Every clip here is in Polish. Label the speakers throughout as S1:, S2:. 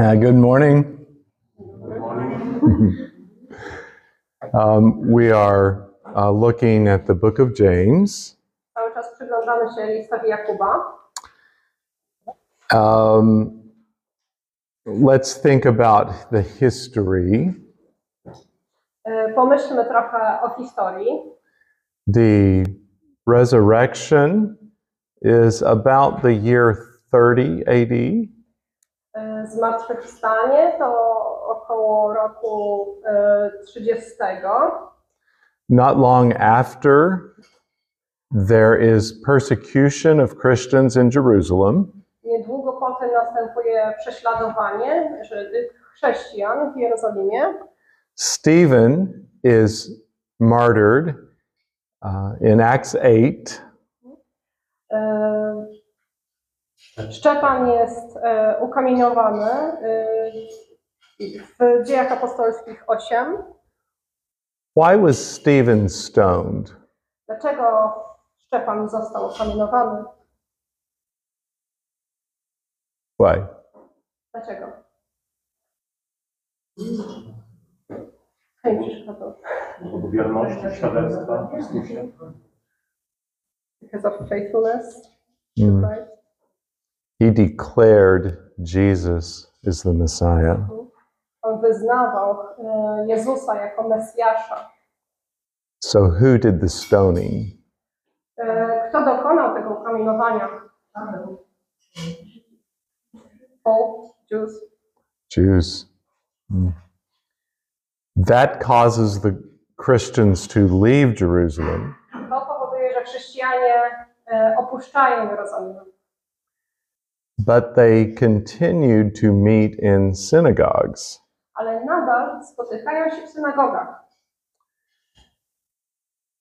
S1: Uh, good morning. Um, we are uh, looking at the book of James.
S2: Cały czas przyglądamy się listowi Jakuba.
S1: Um, let's think about the history.
S2: Pomyślmy trochę o historii.
S1: The resurrection is about the year 30 AD.
S2: Zmartwychwstanie to około roku e, 30.
S1: Not long after, there is persecution of Christians in Jerusalem.
S2: Niedługo potem następuje prześladowanie chrześcijan w Jerozolimie.
S1: Stephen is martyred uh, in Acts 8.
S2: E, Szczepan jest e, ukamieniowany e, w dziejach apostolskich 8.
S1: Why was Stephen stoned?
S2: Dlaczego Szczepan został ukamienowany?
S1: Why?
S2: Dlaczego? Chęć przeszkodą.
S3: Od wierności, świadectwa.
S2: Because of faithfulness
S1: Mm.
S2: Christ.
S1: He declared Jesus is the Messiah.
S2: On wyznawał Jezusa jako Mesjasza.
S1: So, who did the stoning?
S2: Kto dokonał tego ukamienowania? Paul, Jews.
S1: Jews. Mm. That causes the Christians to leave Jerusalem
S2: To powoduje, że chrześcijanie opuszczają Jerozolimę.
S1: But they continued to meet in synagogues.
S2: Ale nadal spotykają się w synagogach,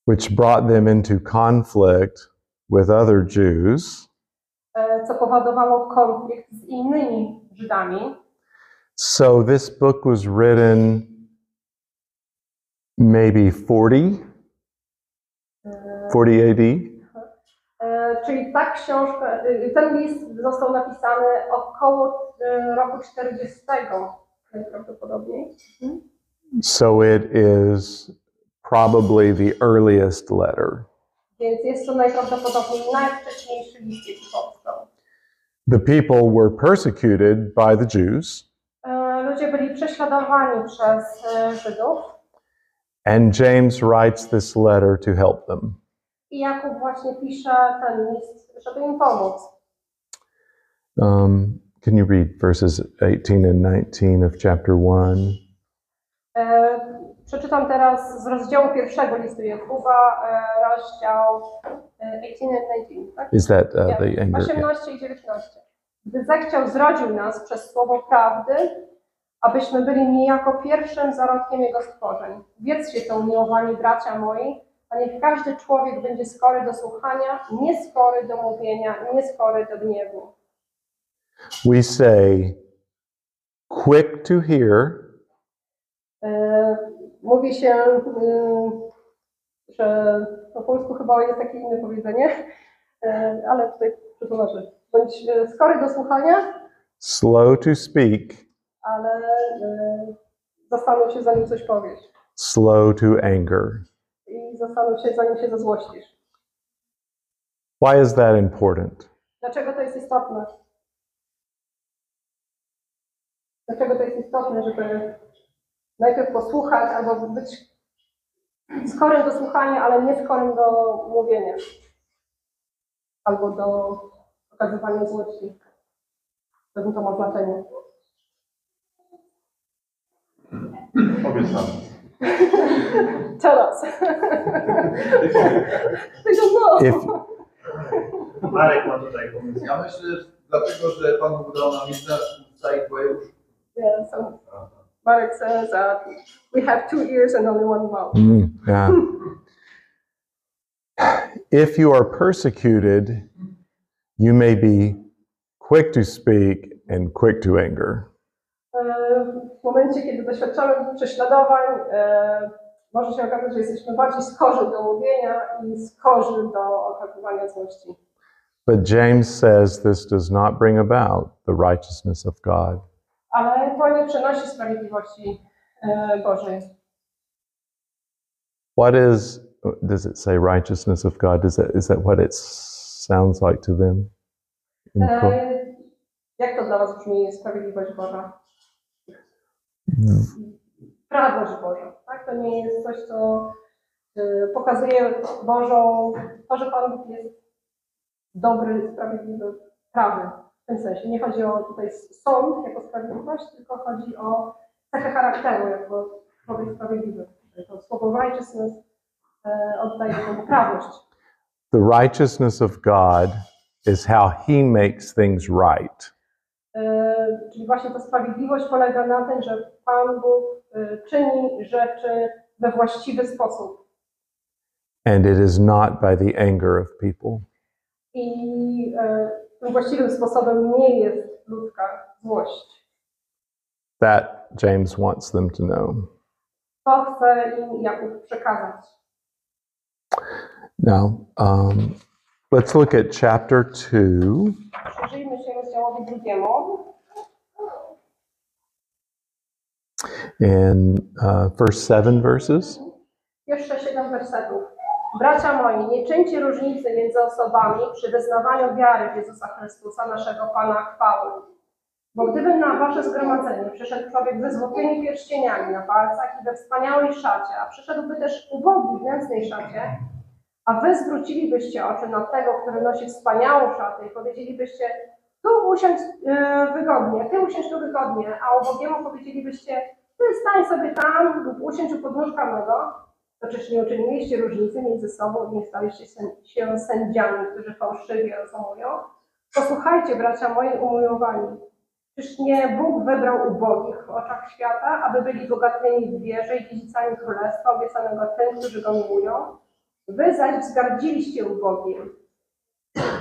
S1: which brought them into conflict with other Jews.
S2: co powodowało konflikt z innymi Żydami.
S1: So this book was written maybe 40,
S2: E,
S1: 40 AD.
S2: Czyli ta książka, e, ten list został napisany około e, roku 40 najprawdopodobniej.
S1: So it is probably the earliest letter.
S2: Więc jest to najprawdopodobniej najwcześniejszy list, jaki powstał.
S1: The people were persecuted by the Jews,
S2: E, Ludzie byli prześladowani przez e, Żydów
S1: and James writes this letter to help them.
S2: I Jakub właśnie pisze ten list, żeby im pomóc.
S1: Um, can you read verses 18 and 19 of chapter 1?
S2: E, Przeczytam teraz z rozdziału pierwszego listu Jakuba, e, rozdział e, 18 and 19, tak?
S1: Is that uh,
S2: Nie,
S1: the anger? yeah.
S2: 18 i 19. Gdy zechciał, zrodził nas przez słowo prawdy, abyśmy byli niejako pierwszym zarodkiem Jego stworzeń. Wiedzcie to, umiłowani bracia moi, a niech każdy człowiek będzie skory do słuchania, nie skory do mówienia, nie skory do gniewu.
S1: we say quick to hear,
S2: E, Mówi się, mm, że po polsku chyba jest takie inne powiedzenie, e, ale tutaj przetłumaczę. Bądź e, skory do słuchania,
S1: slow to speak,
S2: ale e, zastanów się, zanim coś powiesz.
S1: slow to anger.
S2: I zastanów się, zanim się zezłościsz.
S1: Why is that important?
S2: Dlaczego to jest istotne? Dlaczego to jest istotne, żeby najpierw posłuchać albo być skorym do słuchania, ale nie skorym do mówienia? Albo do okazywania złości. Pewnie to ma znaczenie.
S3: Powiedz nam.
S2: Teraz. Tego no.
S1: If
S3: Marek ma tutaj pomysł.
S4: Ja myślę, że dlatego, że Pan Bóg dał nam inne usta i dwoje uszy.
S2: Yeah, so Marek says that we have two ears and only one mouth.
S1: Mm, yeah. if you are persecuted, you may be quick to speak and quick to anger.
S2: E, W momencie, kiedy doświadczamy prześladowań, e, może się okazać, że jesteśmy bardziej skorzy do mówienia i skorzy do okazywania złości.
S1: But James says this does not bring about the righteousness of God.
S2: ale to nie przynosi sprawiedliwości e, Bożej.
S1: What is, does it say righteousness of God? Is that, is that what it sounds like to them?
S2: E, Jak to dla Was brzmi sprawiedliwość Boża? Prawość Boża, tak? To nie jest coś, co e, pokazuje Bożą, to, że Pan Bóg jest dobry, sprawiedliwy, prawy. W tym sensie. Nie chodzi o tutaj sąd jako sprawiedliwość, tylko chodzi o cechę charakteru jako człowiek sprawiedliwy. To słowo righteousness e, oddaje tą prawość.
S1: The righteousness of God is how He makes things right.
S2: E, Czyli właśnie ta sprawiedliwość polega na tym, że Pan Bóg e, czyni rzeczy we właściwy sposób.
S1: And it is not by the anger of people.
S2: I e, tym właściwym sposobem nie jest ludzka złość.
S1: That James wants them to know.
S2: To chce im Jakub przekazać.
S1: Now, um, let's look at chapter 2.
S2: Przyjrzyjmy się rozdziałowi drugiemu.
S1: in uh, first seven verses.
S2: Pierwsze siedem wersetów. Bracia moi, nie czyńcie różnicy między osobami przy wyznawaniu wiary w Jezusa Chrystusa, naszego Pana chwały. Bo gdyby na wasze zgromadzenie przyszedł człowiek ze złotymi pierścieniami na palcach i we wspaniałej szacie, a przyszedłby też ubogi w nędznej szacie, a wy zwrócilibyście oczy na tego, który nosi wspaniałą szatę i powiedzielibyście, tu usiądź e, wygodnie, ty usiądź tu wygodnie, a ubogiemu powiedzielibyście, ty stań sobie tam lub usiądź u podnóżka mego, to czyż nie uczyniliście różnicy między sobą i nie staliście się sędziami, którzy fałszywie rozumują? Posłuchajcie, bracia moi umiłowani. Czyż nie Bóg wybrał ubogich w oczach świata, aby byli bogatymi w wierze i dziedzicami królestwa obiecanego tym, którzy go miłują? Wy zaś wzgardziliście ubogim.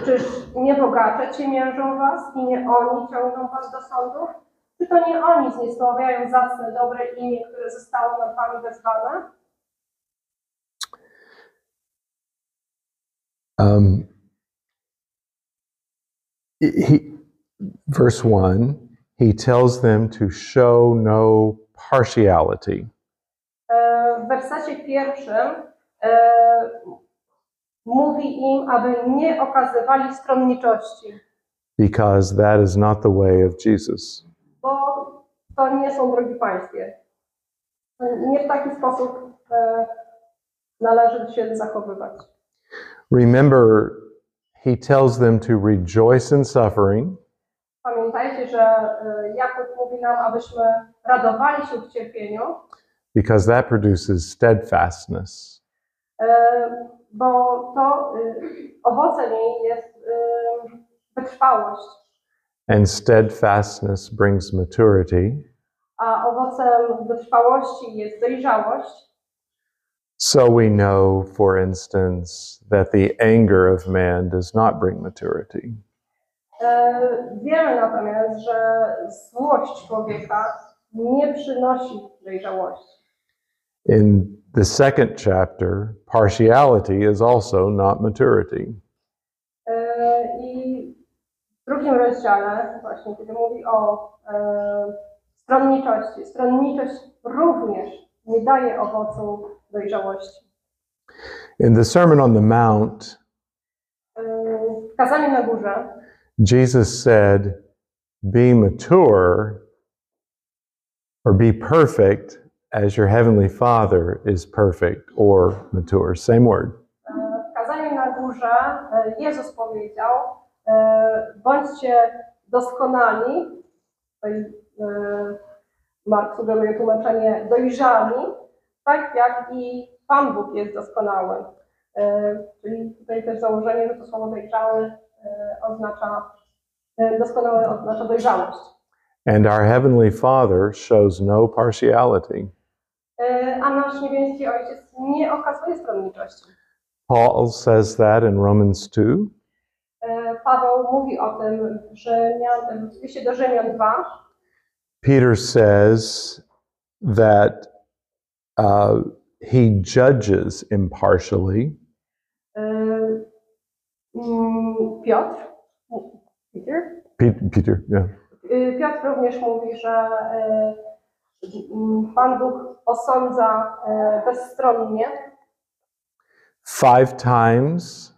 S2: Czyż nie bogacze ciemiężą was i nie oni ciągną was do sądów? Czy to nie oni zniesławiają zacne, dobre imię, które zostało nad wami wezwane?
S1: Um, he, verse 1, he tells them to show no partiality.
S2: E, W wersecie pierwszym mówi im, aby nie okazywali stronniczości,
S1: because that is not the way of Jesus.
S2: bo to nie są drogi pańskie. Nie w taki sposób e, należy się zachowywać.
S1: Remember, he tells them to rejoice in suffering
S2: Pamiętajcie, że e, Jakub mówi nam, abyśmy radowali się w cierpieniu,
S1: because that produces steadfastness.
S2: E, bo to e, owocem jej jest e, wytrwałość,
S1: And steadfastness brings maturity.
S2: a owocem wytrwałości jest dojrzałość.
S1: So we know, for instance, that the anger of man does not bring maturity.
S2: E, Wiemy natomiast, że złość człowieka nie przynosi dojrzałości.
S1: In the second chapter, partiality is also not maturity.
S2: I w drugim rozdziale, właśnie kiedy mówi o e, stronniczości, stronniczość również nie daje owocu dojrzałości.
S1: In the Sermon on the Mount,
S2: W kazaniu na górze
S1: Jesus said, Be mature or be perfect as your heavenly Father is perfect or mature. Same word.
S2: e, w kazaniu na górze e, Jezus powiedział, e, bądźcie doskonali, Mark sugeruje tłumaczenie dojrzali, tak jak i Pan Bóg jest doskonały. Czyli tutaj też założenie, że to słowo dojrzały oznacza, doskonały oznacza dojrzałość.
S1: And our heavenly Father shows no partiality.
S2: E, A nasz niebieski Ojciec nie okazuje stronniczości.
S1: Paul says that in Romans 2.
S2: E, Paweł mówi o tym w, Rzymian, w liście do Rzymian 2,
S1: Peter says that uh, he judges impartially.
S2: e, mm, Piotr, Peter,
S1: Pe- Peter, yeah.
S2: Y, Piotr również mówi, że y, Pan Bóg osądza y, bezstronnie.
S1: Five times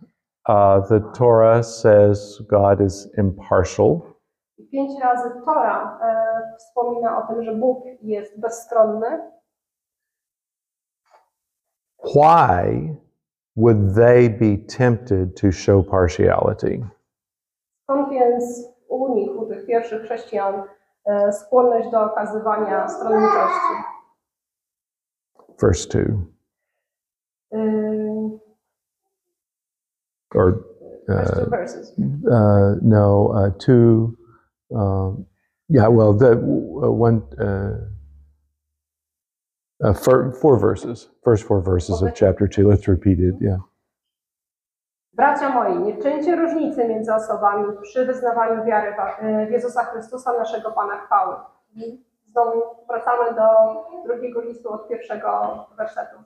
S1: uh, the Torah says God is impartial.
S2: Pięć razy Tora y, wspomina o tym, że Bóg jest bezstronny.
S1: Why would they be tempted to show partiality?
S2: Stąd więc u nich, u tych pierwszych chrześcijan, skłonność do okazywania stronniczości.
S1: Verse 2.
S2: Y,
S1: Or uh, uh, no, uh, two. Um, yeah, well, the uh, one, uh, uh, four, four verses, first four verses of chapter two. Let's repeat it. Yeah.
S2: Bracia moi, nie czyńcie różnicy między osobami przy wyznawaniu wiary e, w Jezusa Chrystusa, naszego Pana chwały. Znowu wracamy do drugiego listu od pierwszego wersetu.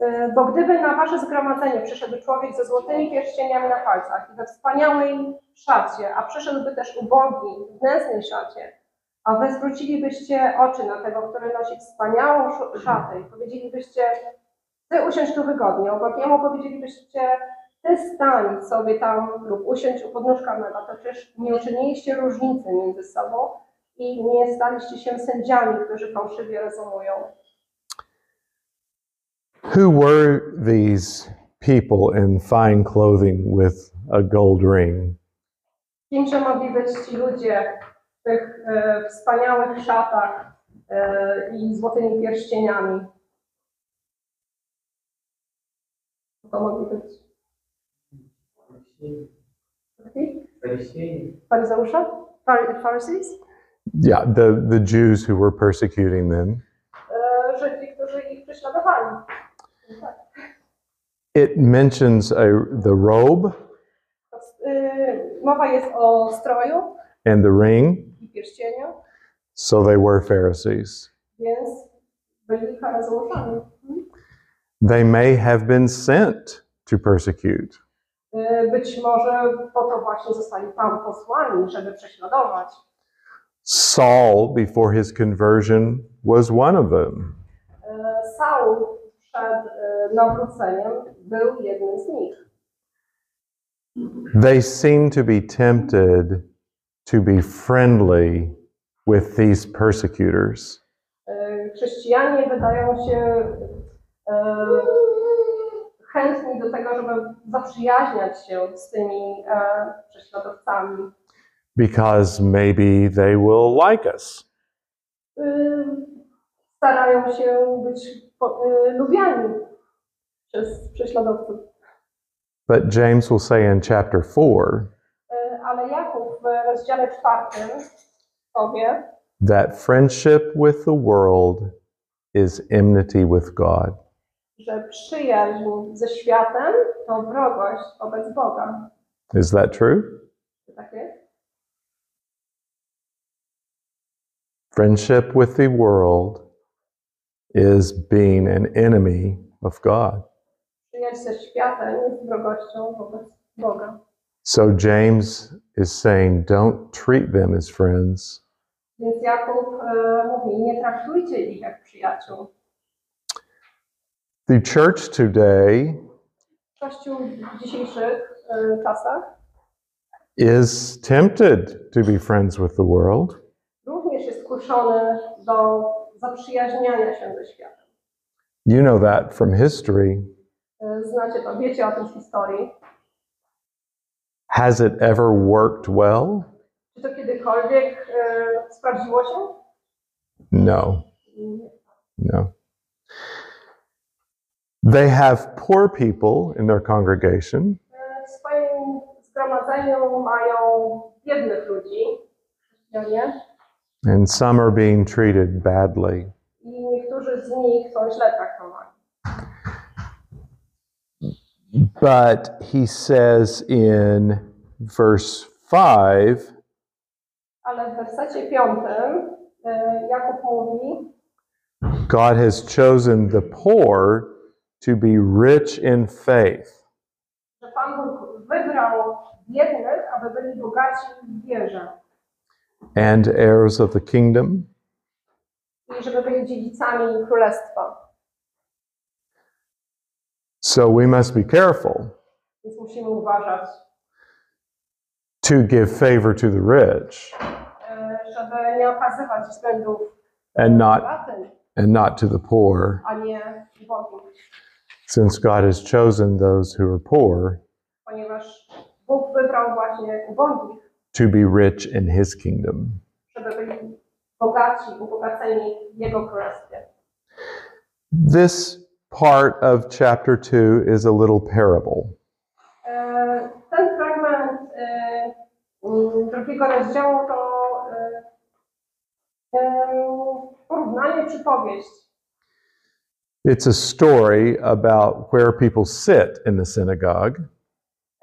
S2: E, Bo gdyby na wasze zgromadzenie przyszedł człowiek ze złotymi pierścieniami na palcach i we wspaniałej szacie, a przyszedłby też ubogi w nędznej szacie, a wy zwrócilibyście oczy na tego, który nosi wspaniałą sz- szatę i powiedzielibyście, ty usiądź tu wygodnie, obokiemu powiedzielibyście, ty stań sobie tam lub usiądź u podnóżka mego, to czyż nie uczyniliście różnicy między sobą i nie staliście się sędziami, którzy fałszywie rozumują.
S1: Who were these people in fine clothing with a gold ring?
S2: Kimże mogli być ci ludzie w tych e, wspaniałych szatach e, i złotymi pierścieniami? To mogli być faryzeusze? Fary- Pharisees?
S1: Yeah, the, the Jews who were persecuting them.
S2: Uh, Żydzi, którzy ich prześladowali.
S1: It mentions a, the robe
S2: Y, Mowa jest o stroju
S1: and the ring,
S2: i pierścieniu,
S1: so they were Pharisees.
S2: więc byli faryzeuszami.
S1: They may have been sent to persecute.
S2: Y, Być może po to właśnie zostali tam posłani, żeby prześladować.
S1: Saul, before his conversion, was one of them.
S2: Y, Saul przed y, nawróceniem był jednym z nich.
S1: They seem to be tempted to be friendly with these persecutors.
S2: Chrześcijanie wydają się chętni do tego, żeby zaprzyjaźniać się z tymi e, prześladowcami.
S1: because maybe they will like us.
S2: y, starają się być po- y, lubiani przez prześladowców.
S1: But James will say in chapter 4
S2: Y, Ale Jakub w rozdziale czwartym powie,
S1: that friendship with the world is enmity with God.
S2: Że przyjaźń ze światem to wrogość wobec Boga.
S1: Is that true?
S2: Tak jest?
S1: Friendship with the world is being an enemy of God.
S2: Przyjaźń ze światem jest wrogością wobec Boga.
S1: So James is saying, don't treat them as friends.
S2: Więc Jakub y, mówi, nie traktujcie ich jak przyjaciół.
S1: The church today
S2: Kościół w dzisiejszych y, czasach
S1: is tempted to be friends with the world.
S2: również jest kuszony do zaprzyjaźniania się ze światem.
S1: You know that from history.
S2: Y, Znacie to, wiecie o tym z historii.
S1: Has it ever worked well?
S2: Czy to kiedykolwiek y, sprawdziło się?
S1: No,
S2: Nie.
S1: no. They have poor people in their congregation,
S2: Y, W swoim zgromadzeniu mają biednych ludzi, chrześcijanie,
S1: and some are being treated badly.
S2: i niektórzy z nich są źle traktowani.
S1: But he says in verse 5
S2: Ale w wersecie piątym Jakub mówi,
S1: God has chosen the poor to be rich in faith. And heirs of the kingdom. So we must be careful to give favor to the rich and not, and not to the poor since God has chosen those who are poor
S2: Ponieważ Bóg wybrał właśnie ubogich,
S1: to be rich in his kingdom.
S2: żeby byli bogaci, ubogaceni w Jego królestwie.
S1: This part of chapter 2 is a little parable.
S2: E, Ten fragment e, mm, drugiego rozdziału to e, em, porównanie, przypowieść.
S1: It's a story about where people sit in the synagogue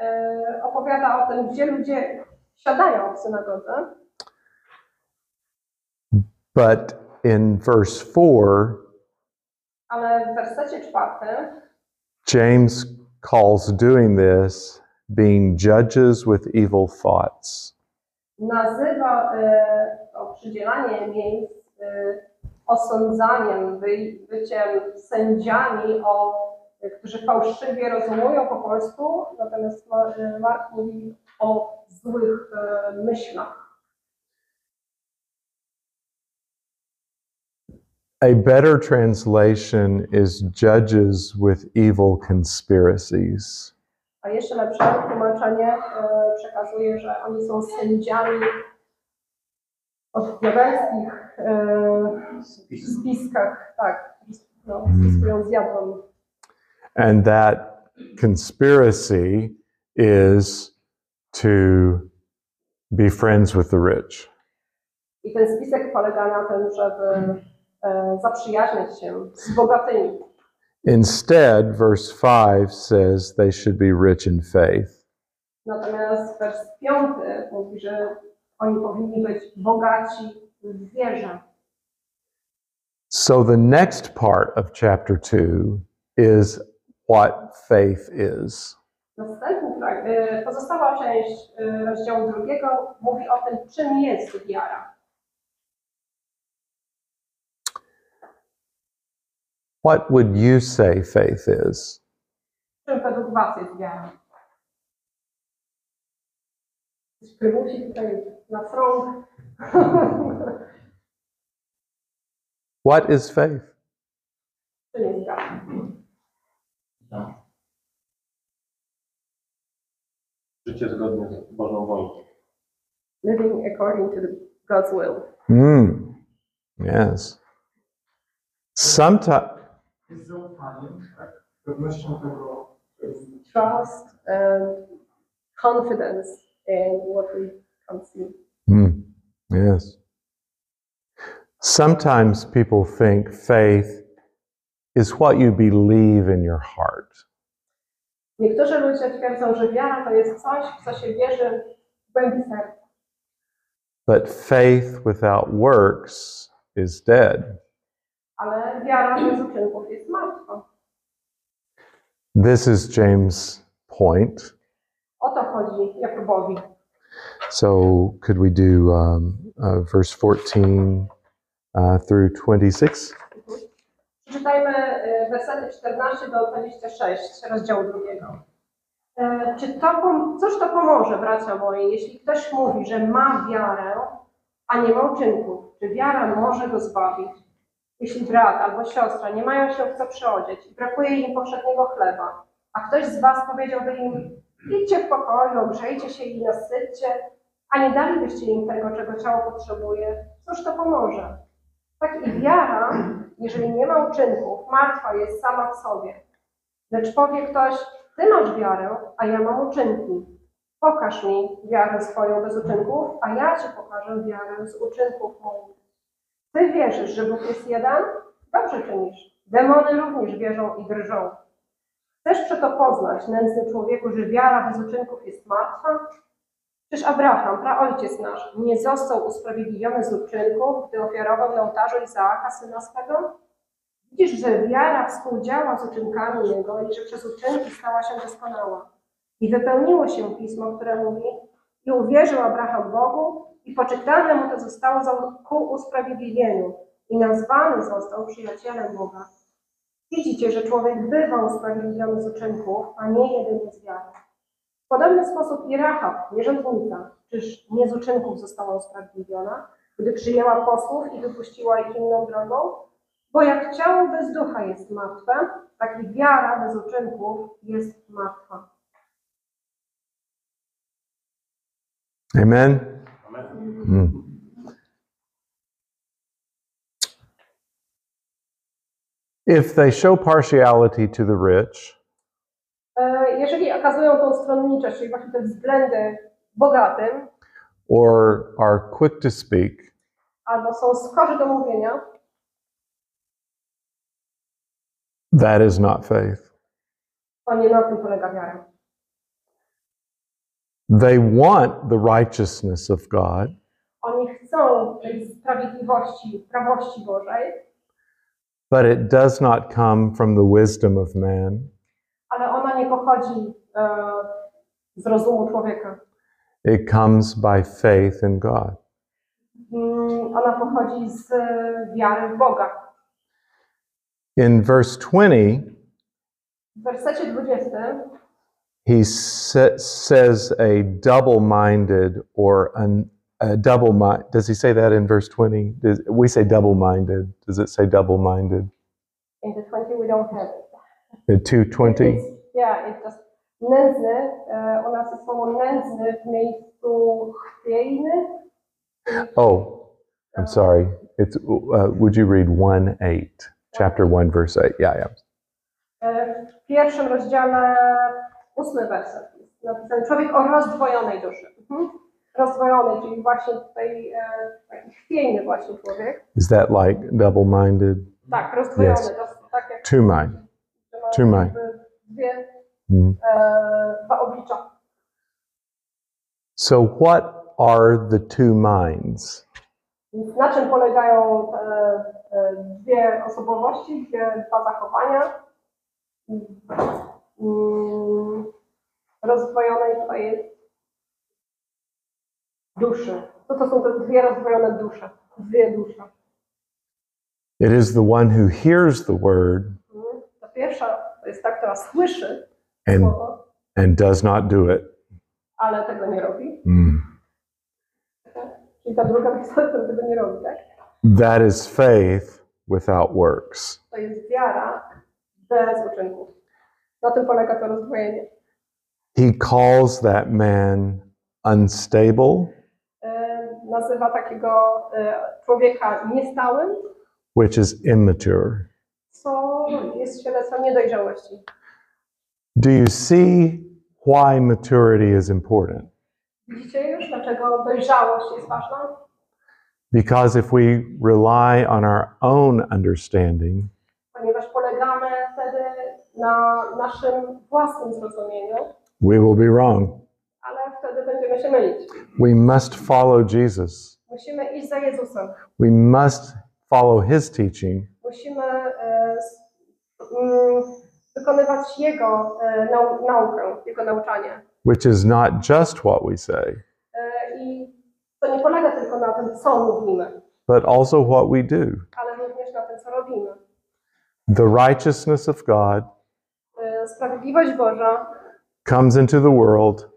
S2: E, Opowiada o tym, gdzie ludzie siadają w synagodze,
S1: But in verse 4,
S2: ale w wersecie czwartym
S1: James calls doing this being judges with evil thoughts.
S2: nazywa e, to przydzielanie miejsc e, osądzaniem, by, byciem sędziami, o, którzy fałszywie rozumują po polsku, natomiast e, Mark mówi o złych e, myślach.
S1: A better translation is judges with evil conspiracies.
S2: A jeszcze lepsze tłumaczenie e, przekazuje, że oni są sędziami o spiskach, tak, no, mm. spiskują z diabłem.
S1: And that conspiracy is to be friends with the rich.
S2: I ten spisek polega na tym, żeby zaprzyjaźniać się z bogatymi.
S1: Instead, verse 5 says they should be rich in faith.
S2: Natomiast wers piąty mówi, że oni powinni być bogaci w wierze.
S1: So the next part of chapter 2 is what faith is.
S2: Pozostała część rozdziału drugiego mówi o tym, czym jest wiara.
S1: What would you say faith is?
S2: Czym według Was jest wiara? Prymusi tutaj na front.
S1: What is faith?
S2: Czym jest wiara?
S3: Życie zgodnie z Bożą wolą.
S2: Living according to the God's will.
S1: Mm. Yes. Sometimes,
S4: Jest zaufaniem, tak? Pewnością tego,
S2: Trust and confidence in what we can see.
S1: Mm. Yes. Sometimes people think faith is what you believe in your heart.
S2: Niektórzy ludzie twierdzą, że wiara to jest coś, w co się wierzy w głębi serca.
S1: But faith without works is dead.
S2: Ale wiara bez uczynków jest martwa.
S1: This is James' point.
S2: O to chodzi Jakubowi.
S1: So, could we do um, uh, verse 14 uh, through 26?
S2: Przeczytajmy e, wersety 14 do 26 rozdziału drugiego. E, Czy to, cóż to pomoże, bracia moi, jeśli ktoś mówi, że ma wiarę, a nie ma uczynków? Czy wiara może go zbawić? Jeśli brat albo siostra nie mają się w co przyodzieć i brakuje im powszedniego chleba, a ktoś z was powiedziałby im, idźcie w pokoju, ogrzejcie się i nasyćcie, a nie dalibyście im tego, czego ciało potrzebuje, cóż to pomoże? Tak i wiara, jeżeli nie ma uczynków, martwa jest sama w sobie. Lecz powie ktoś, ty masz wiarę, a ja mam uczynki. Pokaż mi wiarę swoją bez uczynków, a ja ci pokażę wiarę z uczynków moich. Ty wierzysz, że Bóg jest jeden? Dobrze czynisz. Demony również wierzą i drżą. Chcesz przeto poznać, nędzny człowieku, że wiara bez uczynków jest martwa? Czyż Abraham, praojciec nasz, nie został usprawiedliwiony z uczynków, gdy ofiarował na ołtarzu Izaaka, syna swego? Widzisz, że wiara współdziała z uczynkami jego i że przez uczynki stała się doskonała. I wypełniło się pismo, które mówi, i uwierzył Abraham Bogu i poczytane mu to zostało za- ku usprawiedliwieniu i nazwany został przyjacielem Boga. Widzicie, że człowiek bywa usprawiedliwiony z uczynków, a nie jedynie z wiary. W podobny sposób i Rahab, nierządnica, czyż nie z uczynków została usprawiedliwiona, gdy przyjęła posłów i wypuściła ich inną drogą? Bo jak ciało bez ducha jest martwe, tak i wiara bez uczynków jest martwa.
S1: Amen?
S3: Amen.
S1: Hmm. If they show partiality to the rich,
S2: E, Jeżeli okazują tą stronniczość, czyli właśnie te względy bogatym,
S1: or are quick to speak,
S2: albo są skorzy do mówienia,
S1: that is not faith.
S2: to nie na tym polega wiara.
S1: They want the righteousness of God,
S2: Oni chcą tej sprawiedliwości, prawości Bożej,
S1: but it does not come from the wisdom of man.
S2: ale ona nie pochodzi z rozumu człowieka.
S1: It comes by faith in God.
S2: Mm, Ona pochodzi z wiary w Boga.
S1: In verse 20,
S2: W wersecie 20
S1: he sa- says a double minded or an, a double mind. Does he say that in verse 20? Does, we say double minded. Does it say double minded?
S2: in the 20 we don't have it.
S1: In 220?
S2: It's, yeah, it's just nędzny. E, u nas jest słowo nędzny w miejscu chwiejny.
S1: Oh, I'm sorry. It's uh, would you read 1 8, chapter 1, verse 8? Yeah, yeah.
S2: W pierwszym rozdziale, ósmy werset napisany człowiek o rozdwojonej duszy. Mhm. Rozdwojonej, czyli właśnie tutaj e, taki chwiejny właśnie człowiek.
S1: Is that like double minded?
S2: Tak, rozdwojony.
S1: Yes.
S2: To tak jak
S1: Two mind.
S2: że ma
S1: Two mind.
S2: jakby Dwie,
S1: Mhm.
S2: e, dwa oblicza.
S1: So, what are the two minds?
S2: Na czym polegają te e, dwie osobowości, dwie, dwa zachowania? Mm, Rozdwojonej tutaj jest duszy. Co to są te dwie rozdwojone dusze? Dwie dusze.
S1: It is the one who hears the word
S2: Mhm. Ta pierwsza jest ta, która słyszy
S1: and,
S2: słowo,
S1: and does not do it.
S2: ale tego nie robi.
S1: Mm.
S2: Czyli ta druga to jest ta, która tego nie robi, tak?
S1: That is faith without works.
S2: To jest wiara bez uczynków. Na tym polega to rozdwojenie.
S1: He calls that man unstable,
S2: nazywa takiego e, człowieka niestałym,
S1: which is immature.
S2: co jest świadectwem niedojrzałości.
S1: Do you see why maturity is important?
S2: Widzicie już, dlaczego dojrzałość jest ważna?
S1: Because if we rely on our own understanding,
S2: Ponieważ polegamy wtedy na naszym własnym zrozumieniu,
S1: we will be wrong. We must follow Jesus.
S2: Musimy iść za Jezusem.
S1: We must follow his teaching
S2: Musimy e, mm, wykonywać Jego e, nau- naukę, Jego nauczanie.
S1: which is not just what we say,
S2: E, I to nie polega tylko na tym, co mówimy,
S1: but also what we do.
S2: ale również na tym, co robimy.
S1: The righteousness of God
S2: Sprawiedliwość Boża
S1: comes into the world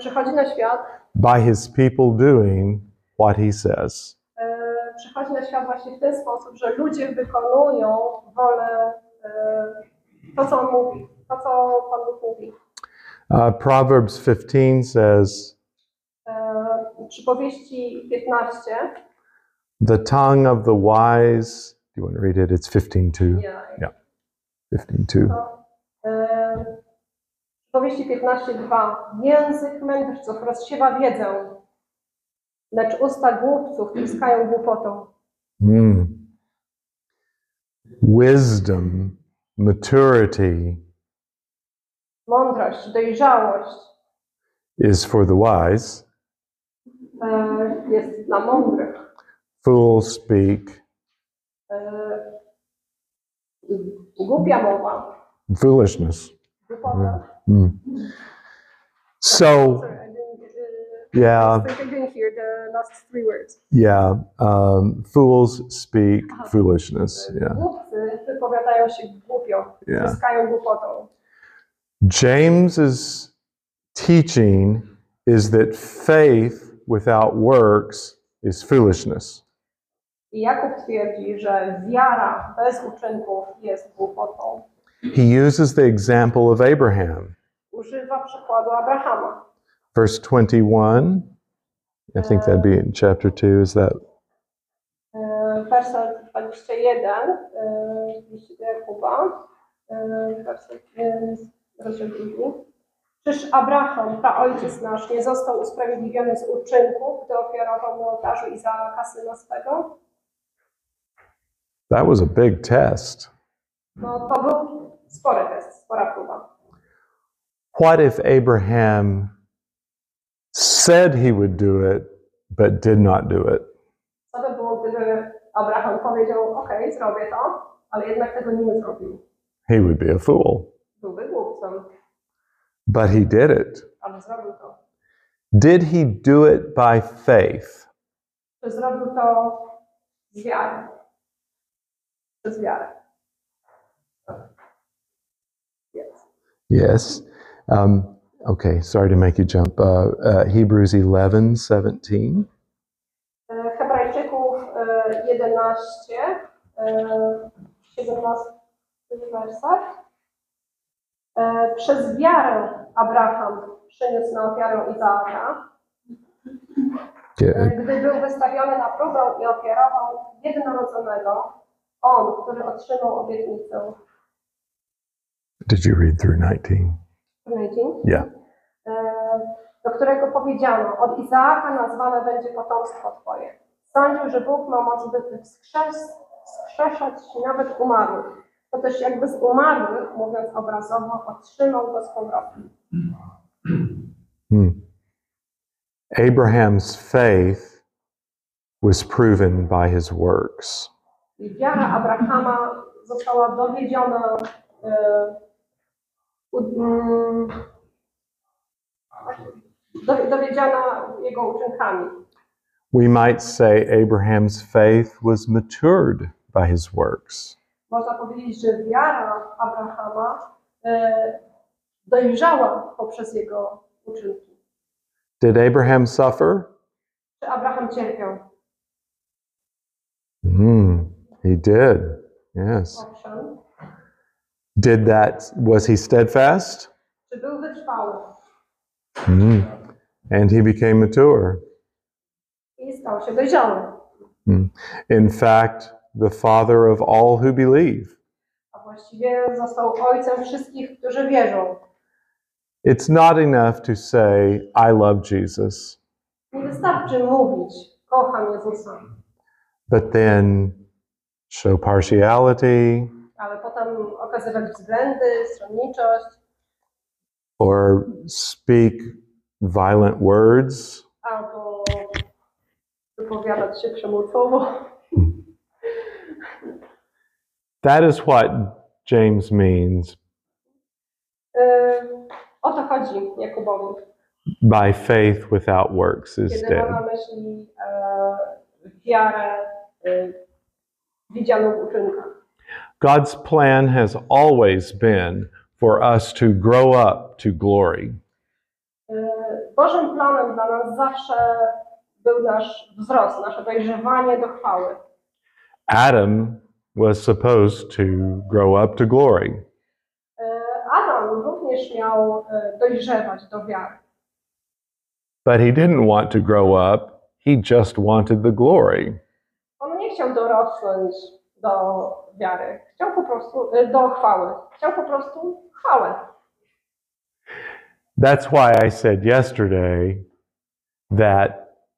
S2: przychodzi na świat,
S1: by his people doing what he says.
S2: e, przychodzi na świat właśnie w ten sposób, że ludzie wykonują wolę, e, to co On mówi, to co Pan Bóg mówi.
S1: Uh, Proverbs 15 says,
S2: E, Przypowieści 15,
S1: The tongue of the wise, do you want to read it? It's 15 2.
S2: ja,
S1: 15 2.
S2: to, Przypowieści 15:2 Język mędrców rozsiewa wiedzę, lecz usta głupców piskają głupotą.
S1: Mm. Wisdom, maturity
S2: Mądrość, dojrzałość
S1: is for the wise.
S2: e, jest dla mądrych.
S1: Fools speak
S2: E, Głupia mowa,
S1: foolishness.
S2: głupota.
S1: Mm. So,
S2: Sorry, I didn't e,
S1: Yeah,
S2: Think again here, the last three words.
S1: yeah. Um, fools speak foolishness. Yeah,
S2: Głupcy wypowiadają się głupio,
S1: Yeah.
S2: głupotą.
S1: James's teaching is that faith without works is foolishness.
S2: I Jakub twierdzi, że wiara bez uczynków jest głupotą.
S1: He uses the example of Abraham.
S2: Używa przykładu Abrahama.
S1: Verse 21, I think that'd be in chapter 2, is that?
S2: E, Werset 21 e, listu Jakuba. e, Werset e, rozdział drugi. Czyż Abraham, praojciec nasz, nie został usprawiedliwiony z uczynków, gdy ofiarował na ołtarzu Izaaka syna swego?
S1: That was a big test.
S2: No to był spory test, spora próba.
S1: What if Abraham said he would do it, but did not do it?
S2: Co by było, gdyby Abraham powiedział, ok, zrobię to, ale jednak tego nie zrobił?
S1: He would be a fool.
S2: Byłby głupcem,
S1: But he did it.
S2: ale zrobił to.
S1: Did he do it by faith?
S2: Czy zrobił to z wiary? Przez wiarę. Yes.
S1: Yes. Um, okay, sorry to make you jump. Uh, uh, Hebrews 11 17.
S2: E, Hebrajczyków e, 11, e, 17 werset. E, Przez wiarę Abraham przyniósł na ofiarę Izaaka, gdy był wystawiony na próbę i ofiarował jednorodzonego, on, który otrzymał obietnicę.
S1: Did you read through 19?
S2: 19.
S1: Yeah.
S2: E, do którego powiedziano, od Izaaka nazwane będzie potomstwo Twoje. Sądził, że Bóg ma moc, by wskrzes, wskrzeszać nawet umarłych. To też jakby z umarłych, mówiąc obrazowo, otrzymał go z powrotem.
S1: Hmm. Abraham's faith was proven by his works.
S2: I wiara Abrahama została dowiedziona, e, mm, do, dowiedziona jego uczynkami.
S1: We might say Abraham's faith was matured by his works.
S2: Można powiedzieć, że wiara Abrahama e, dojrzała poprzez jego uczynki.
S1: Did Abraham suffer?
S2: Czy Abraham cierpiał?
S1: Hmm, he did. Yes did that, was he steadfast? Mm-hmm. And he became mature.
S2: Hmm.
S1: In fact, the father of all who believe. It's not enough to say, I love Jesus. But then show partiality
S2: względy, stronniczość,
S1: or speak violent words.
S2: albo wypowiadać się przemocowo.
S1: That is what James means
S2: Yy, O to chodzi Jakubowi,
S1: by faith without works is
S2: kiedy
S1: dead.
S2: myśli e, wiarę e, widzianą w uczynkach.
S1: God's plan has always been for us to grow up to glory.
S2: E, Bożym planem dla nas zawsze był nasz wzrost, nasze dojrzewanie do chwały.
S1: Adam was supposed to grow up to glory.
S2: E, Adam również miał e, dojrzewać do wiary,
S1: But he didn't want to grow up, he just wanted the glory.
S2: on nie chciał dorosnąć do wiary, chciał po prostu, e, do chwały, chciał po prostu chwałę.
S1: That's why I said yesterday that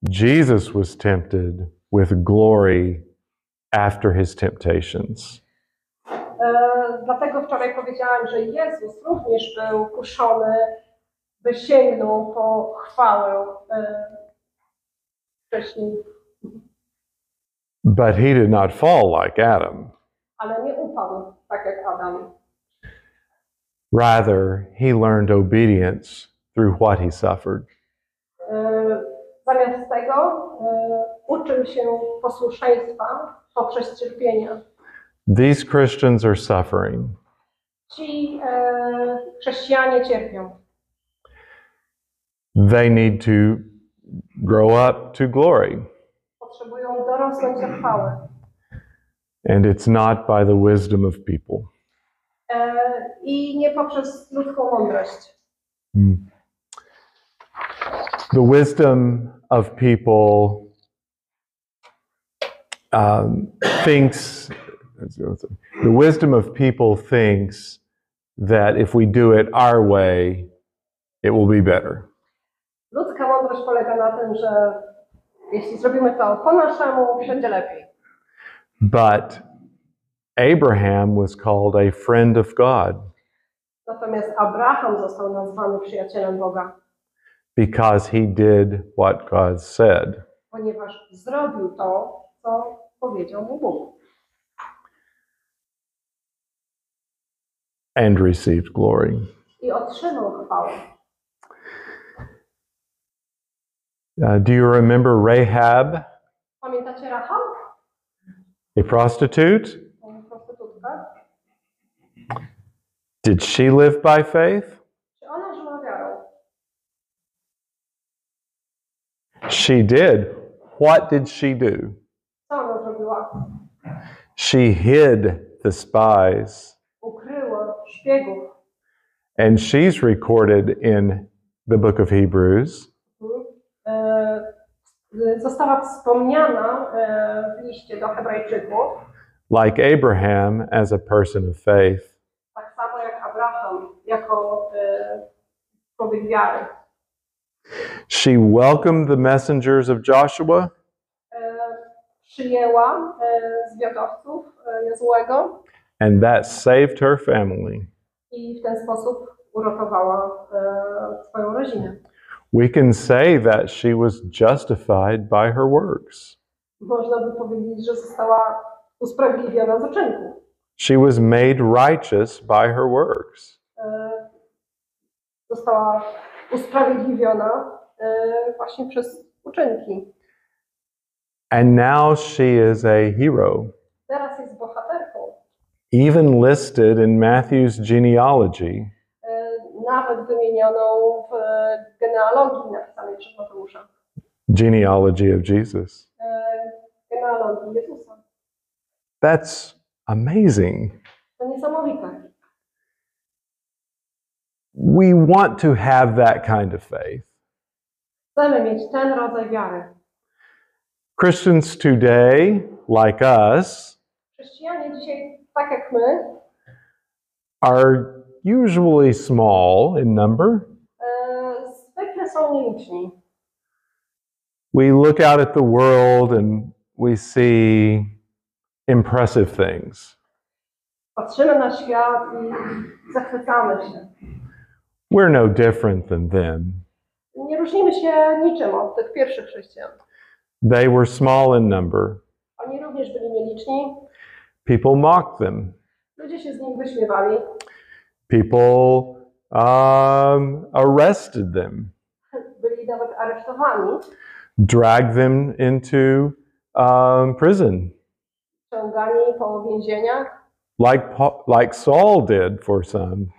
S1: Jesus was tempted with glory after his temptations.
S2: E, Dlatego wczoraj powiedziałem, że Jezus również był kuszony, by sięgnął po chwałę e, wcześniej,
S1: But he did not fall like Adam.
S2: ale nie upadł tak jak Adam.
S1: Rather, he learned obedience through what he suffered.
S2: E, tego uczył się posłuszeństwa poprzez cierpienia.
S1: These Christians are suffering.
S2: Ci chrześcijanie cierpią.
S1: They need to grow up to glory.
S2: Dorosnąć do.
S1: And it's not by the wisdom of people.
S2: E, I nie poprzez ludzką mądrość.
S1: The wisdom of people um, thinks, the wisdom of people thinks that if we do it our way, it will be better.
S2: Ludzka mądrość polega na tym, że jeśli zrobimy to po naszemu, będzie lepiej.
S1: But Abraham was called a friend of God
S2: Natomiast Abraham został nazwany przyjacielem Boga,
S1: because he did what God said.
S2: ponieważ zrobił to, co powiedział mu Bóg.
S1: and received glory.
S2: I otrzymał chwałę.
S1: Uh, do you remember Rahab,
S2: Pamiętacie Rahab?
S1: a prostitute? Did she live by faith?
S2: Czy ona żyła wiarą?
S1: She did. What did she do?
S2: Co ona zrobiła?
S1: She hid the spies,
S2: Ukryła szpiegów.
S1: and she's recorded in the book of Hebrews.
S2: Została wspomniana e, w liście do Hebrajczyków,
S1: like Abraham as a person of faith.
S2: tak samo jak Abraham, jako e, człowiek wiary.
S1: She welcomed the messengers of Joshua
S2: E, Przyjęła zwiadowców Jozłego
S1: and that saved her family.
S2: i w ten sposób uratowała swoją rodzinę.
S1: We can say that she was justified by her works.
S2: Można by powiedzieć, że została usprawiedliwiona z uczynku.
S1: She was made righteous by her works.
S2: Została usprawiedliwiona właśnie przez uczynki.
S1: And now she is a hero,
S2: Teraz jest bohaterką.
S1: even listed in Matthew's genealogy.
S2: Nawet wymienioną w e, genealogii napisanej przez Mateusza.
S1: Genealogy of Jesus.
S2: E, Genealogii Jezusa.
S1: That's amazing.
S2: To niesamowite.
S1: We want to have that kind of faith.
S2: Chcemy mieć ten rodzaj wiary.
S1: Christians today, like us,
S2: Chrześcijanie dzisiaj, tak jak my,
S1: are usually small in number.
S2: zwykle są nieliczni.
S1: We look out at the world and we see impressive things.
S2: Patrzymy na świat i zachwycamy się.
S1: We're no different than them.
S2: Nie różnimy się niczym od tych pierwszych chrześcijan.
S1: They were small in number.
S2: Oni również byli nieliczni.
S1: People mocked them.
S2: Ludzie się z nich wyśmiewali.
S1: People um, arrested them, dragged them into um, prison, like, like Saul did for some.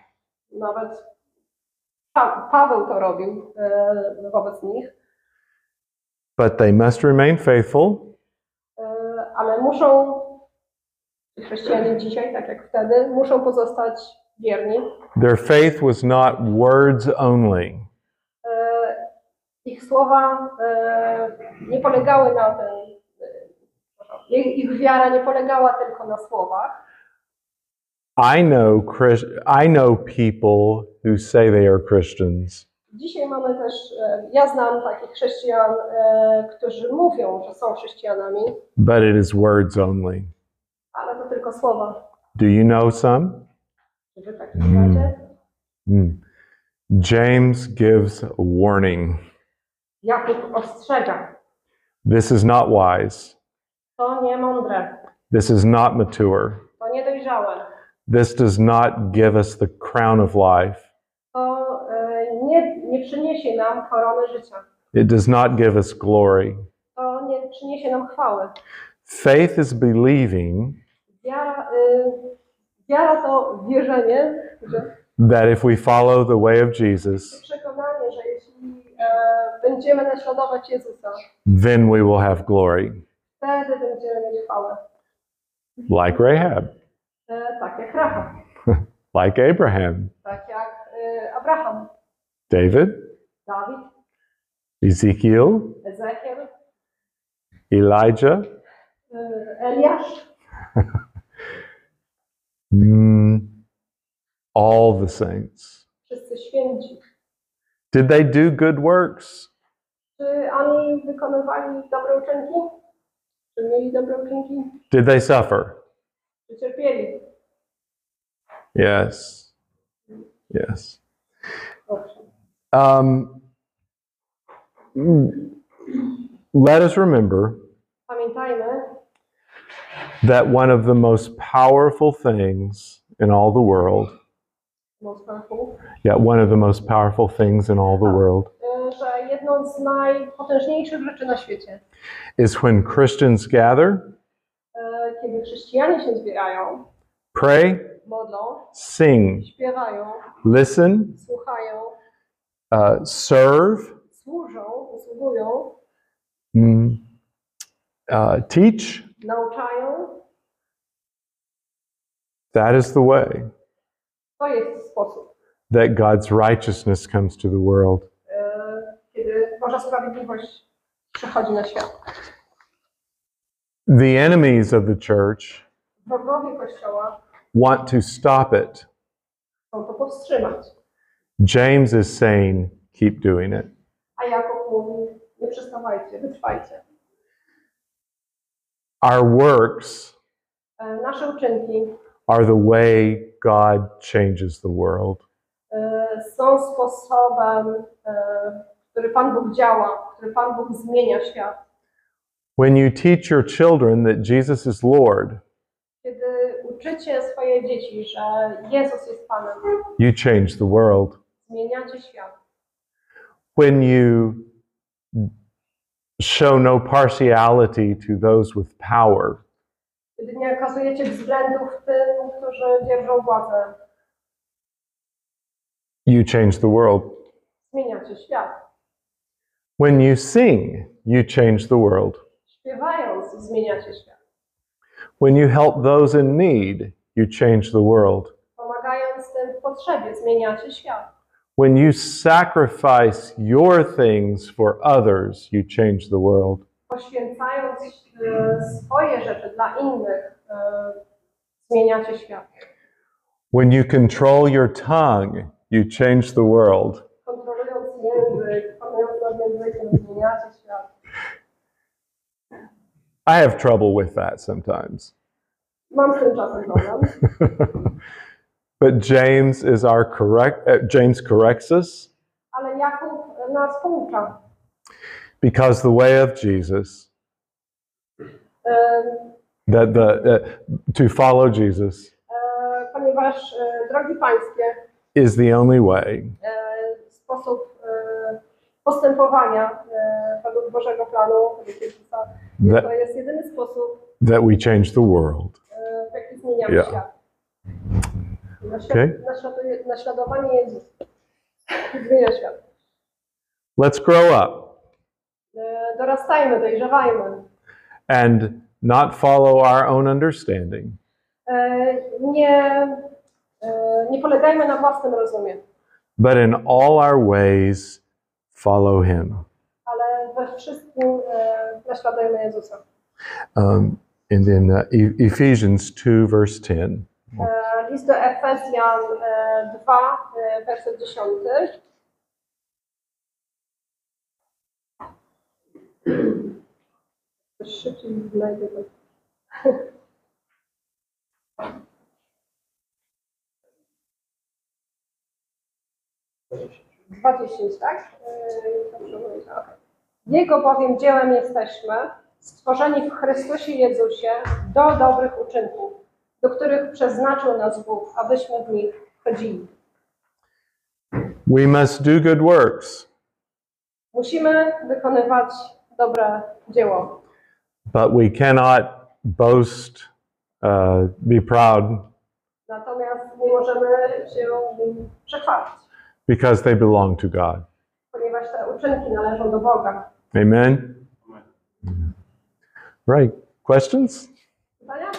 S2: Robił e.
S1: But they must remain faithful.
S2: E, ale muszą, ci chrześcijanie dzisiaj, tak jak wtedy, muszą pozostać wierni.
S1: Their faith was not words only.
S2: E, ich słowa e, nie polegały na tym, e, ich, wiara nie polegała tylko na słowach.
S1: I know Chris, I know people who say they are Christians,
S2: Dzisiaj mamy też, ja znam takich chrześcijan, którzy mówią, że są chrześcijanami,
S1: but it is words only.
S2: ale to tylko słowa.
S1: Do you know some?
S2: Czy wy tak znacie?
S1: Hmm. James gives warning.
S2: Jakub ostrzega.
S1: This is not wise.
S2: To nie mądre,
S1: This is not mature.
S2: to niedojrzałe,
S1: This does not give us the crown of life.
S2: to e, nie, nie przyniesie nam korony życia.
S1: It does not give us glory.
S2: to nie przyniesie nam chwały.
S1: Faith is believing
S2: Wiara, y, wiara to wierzenie, że
S1: that if we follow the way of Jesus,
S2: przekonanie, że jeśli e, będziemy naśladować Jezusa,
S1: then we will have glory,
S2: wtedy będziemy mieć chwałę.
S1: like Rahab,
S2: E, tak jak Rahab,
S1: like Abraham,
S2: tak jak e, Abraham,
S1: David,
S2: Dawid,
S1: Ezekiel, Elijah,
S2: e, Eliasz,
S1: mm, all the saints.
S2: wszyscy święci.
S1: Did they do good works?
S2: Czy oni wykonywali dobre uczynki? Czy mieli dobre uczynki?
S1: Did they suffer?
S2: Czy cierpieli?
S1: Yes. Yes. Um, let us remember that one of the most powerful things in all the world,
S2: Moskwaku,
S1: yeah, one of the most powerful things in all the world
S2: że jedną z najpotężniejszych rzeczy na świecie,
S1: is when Christians gather,
S2: kiedy chrześcijanie się zbierają,
S1: pray,
S2: modlą,
S1: sing,
S2: śpiewają,
S1: listen,
S2: słuchają,
S1: uh, serve,
S2: służą, usługują,
S1: mm, uh, teach.
S2: Nauczają,
S1: That is the way oh,
S2: to jest sposób,
S1: that God's righteousness comes to the world.
S2: kiedy Boża Sprawiedliwość przychodzi na świat.
S1: The enemies of the church
S2: Wrogowie Kościoła
S1: want to stop it.
S2: chcą to powstrzymać,
S1: James is saying, keep doing it.
S2: a Jakub mówi, nie przestawajcie, wytrwajcie.
S1: Our works
S2: Nasze uczynki
S1: are the way God changes the world.
S2: są sposobem, który Pan Bóg działa, który Pan Bóg zmienia świat.
S1: When you teach your children that Jesus is Lord,
S2: Kiedy uczycie swoje dzieci, że Jezus jest Panem,
S1: you change the world.
S2: zmieniacie świat.
S1: When you show no partiality to those with power,
S2: Kiedy nie okazujecie względów tym, którzy dzierżą władzę,
S1: you change the world.
S2: zmieniacie świat.
S1: When you sing, you change the world.
S2: Śpiewając, zmieniacie świat.
S1: When you help those in need, you change the world.
S2: Pomagając tym w potrzebie, zmieniacie świat.
S1: When you sacrifice your things for others, you change the world.
S2: Poświęcając swoje rzeczy dla innych, zmieniacie świat.
S1: When you control your tongue, you change the world.
S2: Kontrolując język, panując językiem, zmieniacie świat.
S1: I have trouble with that sometimes.
S2: Mam z tym czasem problem.
S1: but James is our correct uh, James corrects us
S2: Ale Jakub nas poucza,
S1: because the way of Jesus
S2: e,
S1: that the uh, to follow Jesus
S2: ponieważ drogi pańskie,
S1: is the only way
S2: sposób postępowania według Bożego planu,
S1: that
S2: to jest jedyny sposób,
S1: that we change the world.
S2: w jaki zmieniamy
S1: Yeah.
S2: świat.
S1: Okay. Let's grow up
S2: E, dorastajmy, dojrzewajmy.
S1: and not follow our own understanding,
S2: E, Nie, e, nie polegajmy na własnym rozumie,
S1: but in all our ways follow him.
S2: ale we wszystkim naśladujmy Jezusa.
S1: Um, and in uh, Ephesians 2 verse 10.
S2: E, List do Efezjan e, 2, e, werset 10. Szybciej znajdę to. 2.10, tak? Yy, dobrze mówię, okej. Jego bowiem dziełem jesteśmy, stworzeni w Chrystusie Jezusie do dobrych uczynków, do których przeznaczył nas Bóg, abyśmy w nich chodzili.
S1: We must do good works.
S2: Musimy wykonywać dobre dzieło,
S1: but we cannot boast, uh, be proud,
S2: natomiast nie możemy się przechwalić,
S1: because they belong to God.
S2: ponieważ te uczynki należą do Boga.
S1: Amen? Right. Questions?
S2: Pytania?